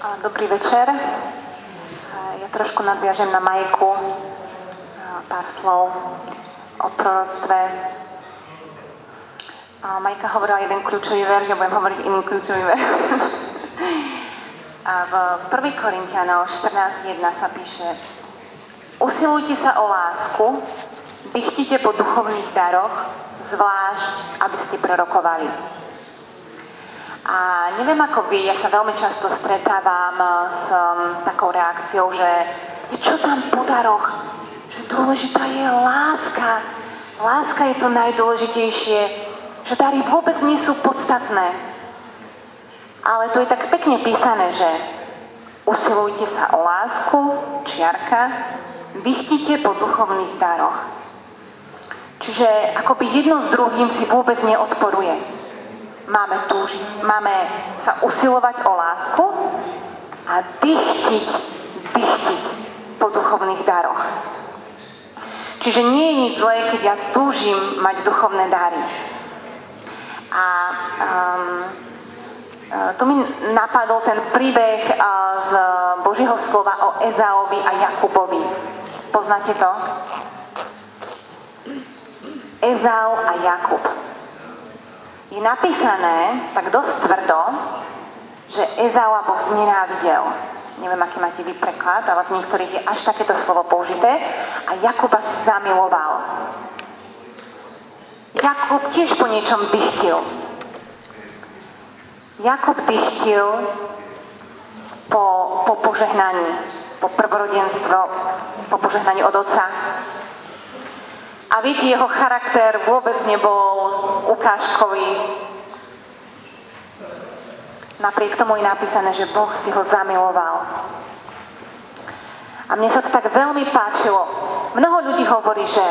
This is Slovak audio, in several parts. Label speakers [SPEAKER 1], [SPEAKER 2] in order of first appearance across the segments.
[SPEAKER 1] Dobrý večer. Ja trošku nadviažem na Majku pár slov o proroctve. Majka hovorila jeden kľúčový verš, ja budem hovoriť iný kľúčový verš. A v 1. Korintianov 14.1 sa píše Usilujte sa o lásku, dychtite po duchovných daroch, zvlášť, aby ste prorokovali. A neviem ako vy, ja sa veľmi často stretávam s um, takou reakciou, že čo tam po daroch? Že dôležitá je láska. Láska je to najdôležitejšie, že dary vôbec nie sú podstatné. Ale to je tak pekne písané, že usilujte sa o lásku, čiarka, vychtite po duchovných daroch. Čiže akoby jedno s druhým si vôbec neodporuje. Máme túžiť, máme sa usilovať o lásku a dychtiť, dychtiť po duchovných daroch. Čiže nie je nič zlé, keď ja túžim mať duchovné dary. A um, tu mi napadol ten príbeh z Božieho slova o Ezaovi a Jakubovi. Poznáte to? Ezau a Jakub. Je napísané tak dosť tvrdo, že Ezaua Boh znenávidel. Neviem, aký máte vy preklad, ale v niektorých je až takéto slovo použité. A Jakuba si zamiloval. Jakub tiež po niečom dychtil. Jakub dychtil po, po požehnaní, po prvorodenstvo, po požehnaní od otca. A viete, jeho charakter vôbec nebol ukážkový. Napriek tomu je napísané, že Boh si ho zamiloval. A mne sa to tak veľmi páčilo. Mnoho ľudí hovorí, že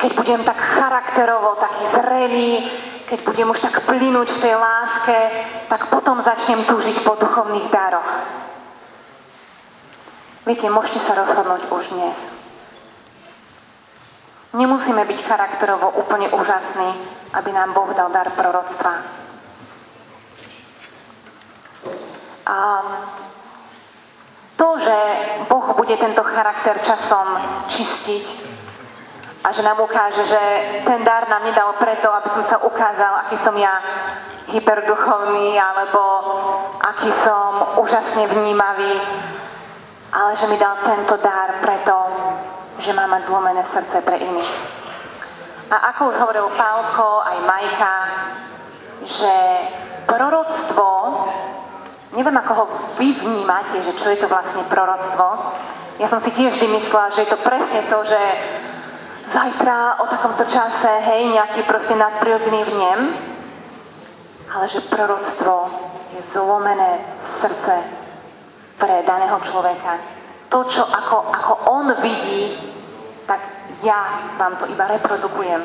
[SPEAKER 1] keď budem tak charakterovo, taký zrelý, keď budem už tak plynúť v tej láske, tak potom začnem túžiť po duchovných dároch. Viete, môžete sa rozhodnúť už dnes. Nemusíme byť charakterovo úplne úžasní, aby nám Boh dal dar proroctva. A to, že Boh bude tento charakter časom čistiť a že nám ukáže, že ten dar nám nedal preto, aby som sa ukázal, aký som ja hyperduchovný alebo aký som úžasne vnímavý, ale že mi dal tento dar preto, že má mať zlomené srdce pre iných. A ako už hovoril Pálko, aj Majka, že proroctvo, neviem ako ho vy vnímate, že čo je to vlastne proroctvo, ja som si tiež vždy myslela, že je to presne to, že zajtra o takomto čase, hej, nejaký proste nadprirodzený vnem, ale že proroctvo je zlomené srdce pre daného človeka. To, čo ako, ako on vidí, tak ja vám to iba reprodukujem.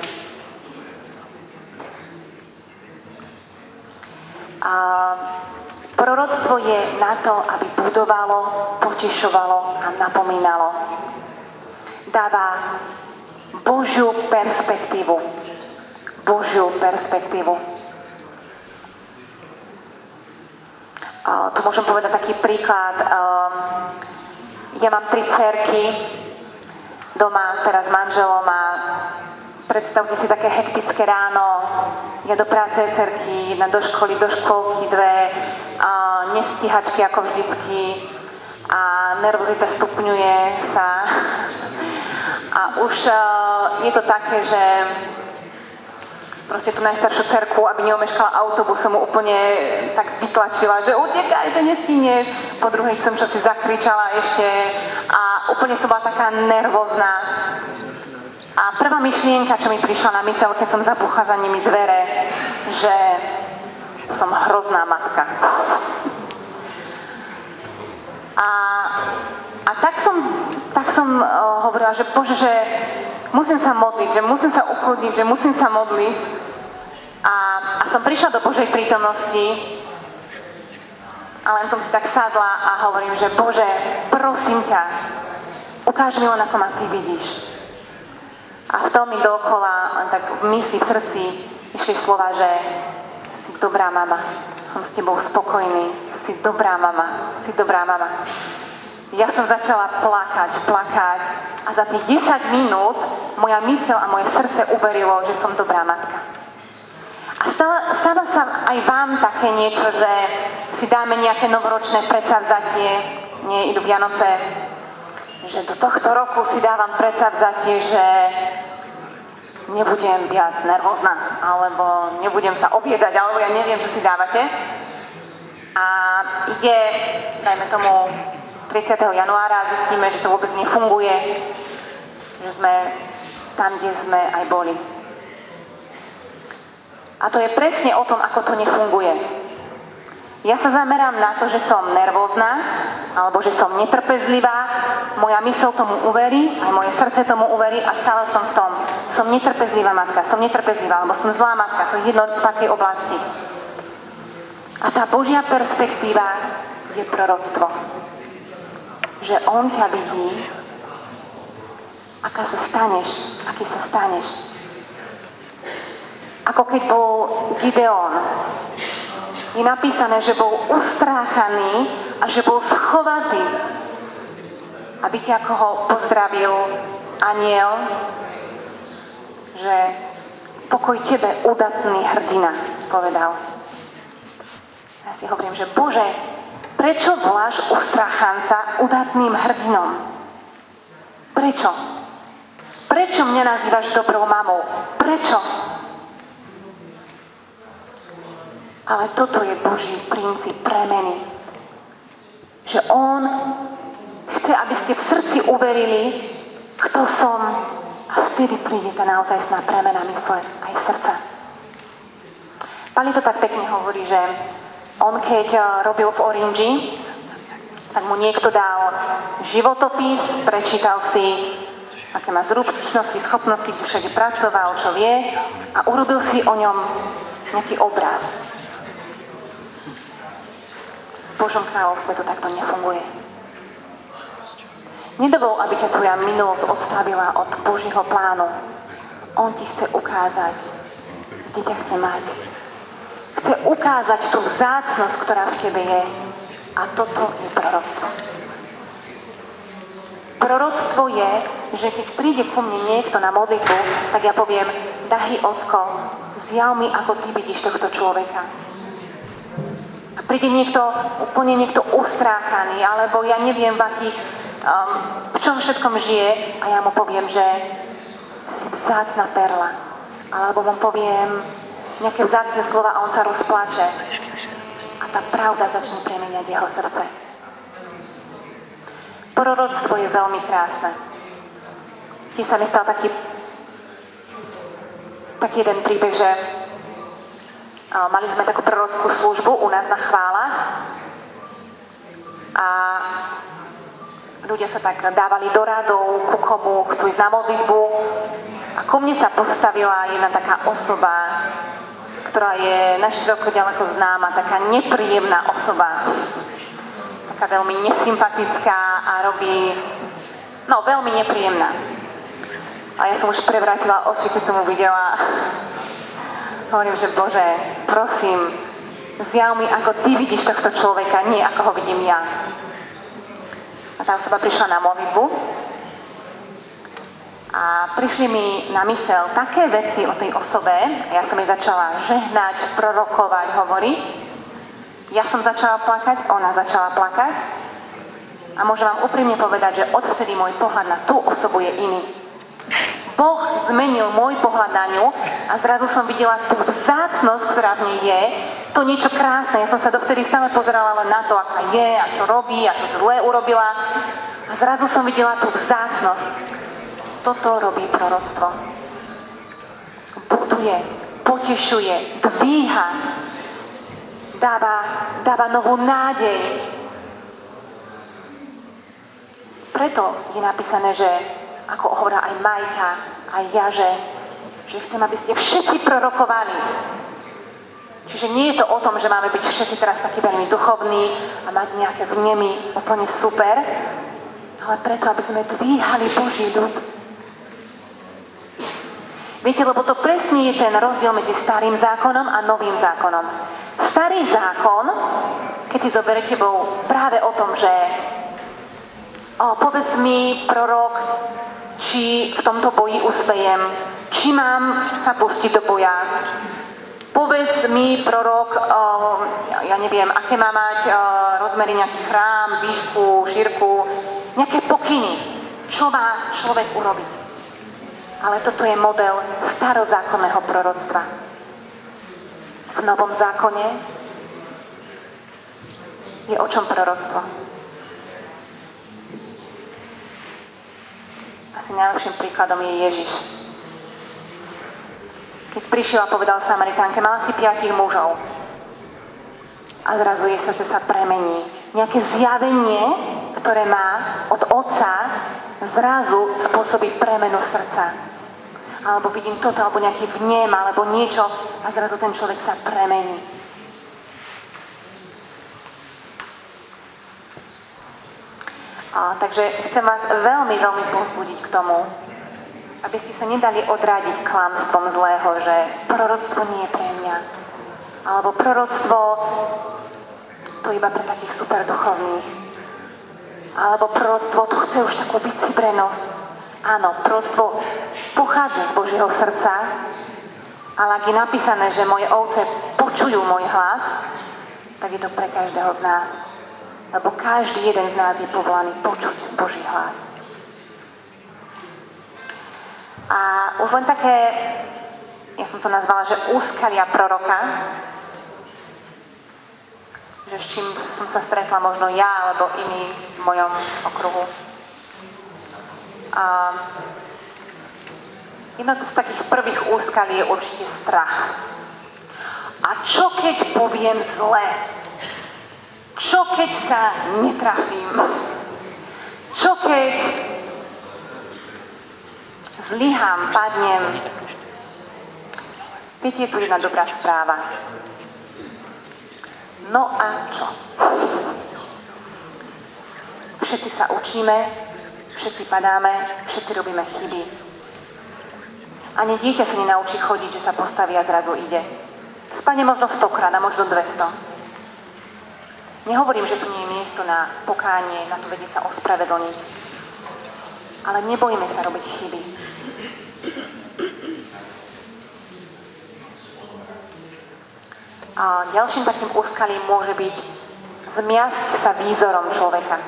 [SPEAKER 1] A proroctvo je na to, aby budovalo, potešovalo a napomínalo. Dáva Božiu perspektívu. Božiu perspektívu. A tu môžem povedať taký príklad. Ja mám tri cerky, doma teraz s manželom a predstavte si také hektické ráno, ja do práce cerky, jedna do školy, do školky, dve, a nestihačky ako vždycky. A nervozita stupňuje sa. A už uh, je to také, že proste tú najstaršiu cerku, aby neomeškala autobus, som mu úplne tak vytlačila, že utekaj, že nestineš. Po druhej som čo si zakričala ešte a úplne som bola taká nervózna. A prvá myšlienka, čo mi prišla na mysel, keď som zabuchla za nimi dvere, že som hrozná matka. A, a tak som, tak som uh, hovorila, že Bože, že musím sa modliť, že musím sa ukludniť, že musím sa modliť. A, a som prišla do Božej prítomnosti a len som si tak sadla a hovorím, že Bože, prosím ťa, ukáž mi len, ako ma Ty vidíš. A v tom mi dookola, tak v mysli, v srdci, išli slova, že si dobrá mama, som s Tebou spokojný, si dobrá mama, si dobrá mama. Ja som začala plakať, plakať a za tých 10 minút moja mysel a moje srdce uverilo, že som dobrá matka. A stáva, stáva sa aj vám také niečo, že si dáme nejaké novoročné predsavzatie, nie idú Vianoce, že do tohto roku si dávam predsavzatie, že nebudem viac nervózna, alebo nebudem sa obiedať, alebo ja neviem, čo si dávate. A ide, dajme tomu, 30. januára zistíme, že to vôbec nefunguje, že sme tam, kde sme aj boli. A to je presne o tom, ako to nefunguje. Ja sa zamerám na to, že som nervózna, alebo že som netrpezlivá, moja mysl tomu uverí, aj moje srdce tomu uverí a stále som v tom. Som netrpezlivá matka, som netrpezlivá, alebo som zlá matka, to je jedno v takej oblasti. A tá Božia perspektíva je proroctvo že On ťa vidí, aká sa staneš, aký sa staneš. Ako keď bol Gideon. Je napísané, že bol ustráchaný a že bol schovatý, aby ťa ako pozdravil aniel, že pokoj tebe, udatný hrdina, povedal. Ja si hovorím, že Bože, Prečo voláš ustrachanca udatným hrdinom? Prečo? Prečo mňa nazývaš dobrou mamou? Prečo? Ale toto je Boží princíp premeny. Že On chce, aby ste v srdci uverili, kto som a vtedy príde tá naozaj premena mysle aj srdca. Pani to tak pekne hovorí, že on keď eh, robil v Orange, tak mu niekto dal životopis, prečítal si, aké má zručnosti, schopnosti, kde všade pracoval, čo vie a urobil si o ňom nejaký obraz. V Božom kráľovstve to takto nefunguje. Nedovol, aby ťa tvoja minulosť odstavila od Božího plánu. On ti chce ukázať, kde ťa chce mať chce ukázať tú vzácnosť, ktorá v tebe je. A toto je proroctvo. Proroctvo je, že keď príde ku mne niekto na modlitbu, tak ja poviem, drahý ocko, zjav mi, ako ty vidíš tohto človeka. A príde niekto, úplne niekto ustráchaný, alebo ja neviem, v akých, um, v čom všetkom žije, a ja mu poviem, že si vzácna perla. Alebo mu poviem, nejaké vzácne slova a on sa rozpláče. A tá pravda začne premeniať jeho srdce. Proroctvo je veľmi krásne. Tiež sa mi stal taký, taký jeden príbeh, že mali sme takú prorockú službu u nás na chválach a ľudia sa tak dávali do radov, ku komu chcú ísť na modlitbu. A ku mne sa postavila jedna taká osoba, ktorá je naširoko ďaleko známa, taká nepríjemná osoba. Taká veľmi nesympatická a robí, no veľmi nepríjemná. A ja som už prevrátila oči, keď som mu videla. Hovorím, že Bože, prosím, zjav mi, ako Ty vidíš tohto človeka, nie ako ho vidím ja. A tá osoba prišla na modlitbu a prišli mi na mysel také veci o tej osobe, ja som jej začala žehnať, prorokovať, hovoriť. Ja som začala plakať, ona začala plakať. A môžem vám úprimne povedať, že odvtedy môj pohľad na tú osobu je iný. Boh zmenil môj pohľad na ňu a zrazu som videla tú vzácnosť, ktorá v nej je, to niečo krásne. Ja som sa dovtedy stále pozerala len na to, aká je a čo robí a čo zlé urobila. A zrazu som videla tú vzácnosť toto robí proroctvo. Buduje, potešuje, dvíha, dáva, dáva novú nádej. Preto je napísané, že ako hovorá aj Majka, aj ja, že, že chcem, aby ste všetci prorokovali. Čiže nie je to o tom, že máme byť všetci teraz takí veľmi duchovní a mať nejaké vnemy úplne super, ale preto, aby sme dvíhali Boží ľud Viete, lebo to presne je ten rozdiel medzi starým zákonom a novým zákonom. Starý zákon, keď si zoberete, bol práve o tom, že o, povedz mi, prorok, či v tomto boji uspejem, či mám sa pustiť do boja. Povedz mi, prorok, ja neviem, aké má mať rozmery nejaký chrám, výšku, šírku, nejaké pokyny, čo má človek urobiť. Ale toto je model starozákonného proroctva v Novom zákone je o čom proroctvo. Asi najlepším príkladom je Ježiš. Keď prišiel a povedal Samaritánke, mala si piatich mužov. A zrazu jej srdce sa premení. Nejaké zjavenie, ktoré má od Otca, zrazu spôsobí premenu srdca alebo vidím toto, alebo nejaký vnem, alebo niečo a zrazu ten človek sa premení. A, takže chcem vás veľmi, veľmi pozbudiť k tomu, aby ste sa nedali odradiť klamstvom zlého, že proroctvo nie je pre mňa. Alebo proroctvo to iba pre takých super duchovných. Alebo proroctvo tu chce už takú vycibrenosť. Áno, prostvo pochádza z Božieho srdca, ale ak je napísané, že moje ovce počujú môj hlas, tak je to pre každého z nás. Lebo každý jeden z nás je povolaný počuť Boží hlas. A už len také, ja som to nazvala, že úskalia proroka, že s čím som sa stretla možno ja alebo iní v mojom okruhu a jedno z takých prvých úskalí je určite strach. A čo keď poviem zle? Čo keď sa netrafím? Čo keď zlyhám, padnem? Viete, je tu jedna dobrá správa. No a čo? Všetci sa učíme, Všetci padáme, všetci robíme chyby. Ani dieťa sa nenaučí chodiť, že sa postaví a zrazu ide. Spane možno stokrát a možno 200. Nehovorím, že tu nie je miesto na pokánie, na to vedieť sa ospravedlniť. Ale nebojme sa robiť chyby. A ďalším takým úskalím môže byť zmiasť sa výzorom človeka.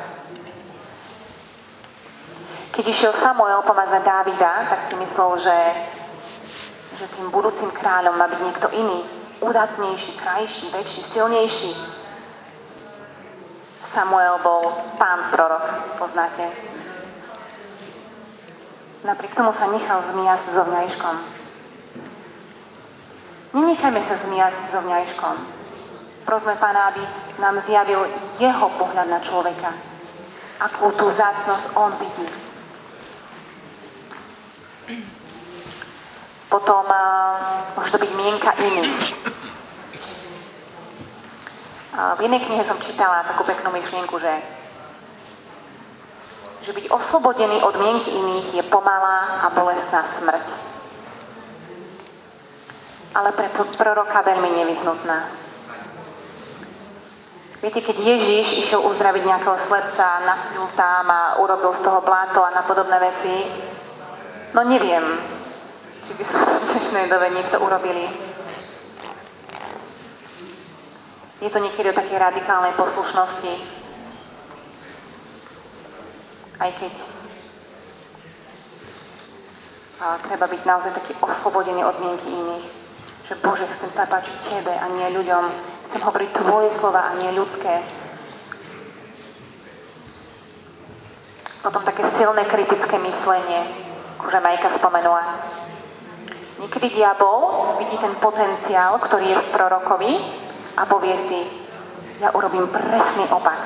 [SPEAKER 1] Keď išiel Samuel pomazať Dávida, tak si myslel, že, že tým budúcim kráľom má byť niekto iný, udatnejší, krajší, väčší, silnejší. Samuel bol pán prorok, poznáte. Napriek tomu sa nechal zmiasť so vňajškom. Nenechajme sa zmiasť so vňajškom. Prosme pána, aby nám zjavil jeho pohľad na človeka. Akú tú zácnosť on vidí. Potom uh, môže to byť mienka iných. Uh, v jednej knihe som čítala takú peknú myšlienku, že, že byť oslobodený od mienky iných je pomalá a bolestná smrť. Ale pre proroka veľmi nevyhnutná. Viete, keď Ježiš išiel uzdraviť nejakého slepca, napil tam a urobil z toho bláto a na podobné veci, no neviem, či by to v dnešnej dobe niekto urobili. Je to niekedy o takej radikálnej poslušnosti, aj keď treba byť naozaj taký oslobodený od mienky iných. Že Bože, chcem sa páčiť Tebe a nie ľuďom. Chcem hovoriť Tvoje slova a nie ľudské. Potom také silné kritické myslenie, ako Majka spomenula. Niekedy diabol vidí ten potenciál, ktorý je v prorokovi a povie si, ja urobím presný opak.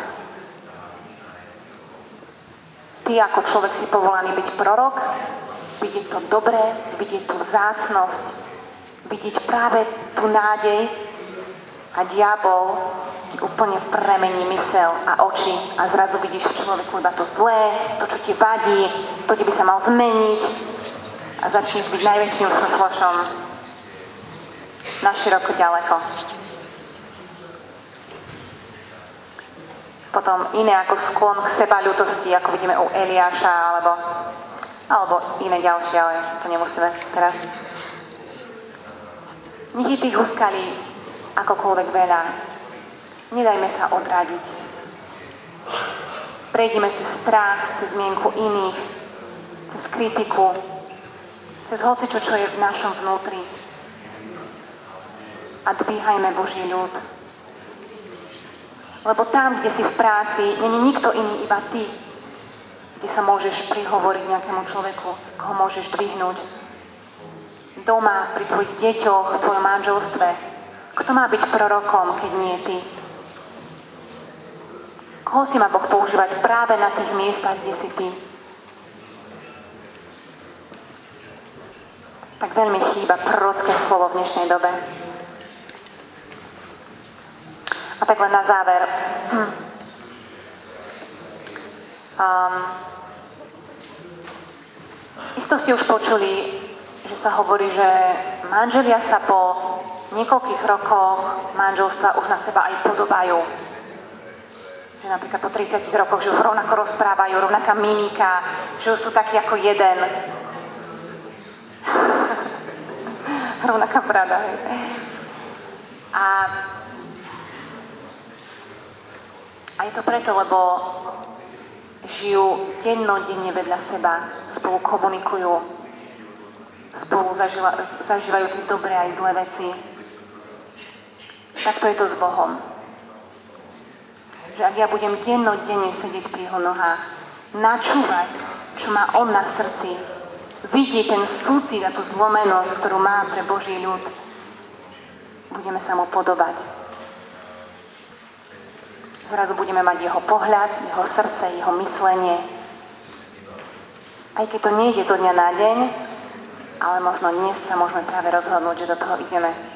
[SPEAKER 1] Ty ako človek si povolaný byť prorok, vidieť to dobré, vidieť tú zácnosť, vidieť práve tú nádej a diabol ti úplne premení mysel a oči a zrazu vidíš v človeku iba to zlé, to, čo ti vadí, to, kde by sa mal zmeniť a začneš byť najväčším chlošom na široko ďaleko. Potom iné ako sklon k seba ľutosti, ako vidíme u Eliáša alebo, alebo iné ďalšie, ale to nemusíme teraz nech je tých úskalí akokoľvek veľa. Nedajme sa odradiť. Prejdime cez strach, cez mienku iných, cez kritiku, cez hocičo, čo je v našom vnútri. A dvíhajme Boží ľud. Lebo tam, kde si v práci, není nikto iný, iba ty, kde sa môžeš prihovoriť nejakému človeku, koho môžeš dvihnúť. Doma, pri tvojich deťoch, v tvojom manželstve. Kto má byť prorokom, keď nie ty? Koho si má Boh používať práve na tých miestach, kde si ty? Tak veľmi chýba prorocké slovo v dnešnej dobe. A tak len na záver. Um, isto ste už počuli, že sa hovorí, že manželia sa po niekoľkých rokoch manželstva už na seba aj podobajú. Že napríklad po 30 rokoch, že už rovnako rozprávajú, rovnaká mimika, že už sú takí ako jeden. Rovnaká brada. A a je to preto, lebo žijú dennodenne vedľa seba, spolu komunikujú, spolu zažíva, zažívajú tie dobré aj zlé veci. Takto je to s Bohom. Že ak ja budem dennodenne sedieť pri jeho nohách, načúvať, čo má on na srdci, vidieť ten súcit a tú zlomenosť, ktorú má pre Boží ľud, budeme sa mu podobať zrazu budeme mať jeho pohľad, jeho srdce, jeho myslenie. Aj keď to nejde zo dňa na deň, ale možno dnes sa môžeme práve rozhodnúť, že do toho ideme.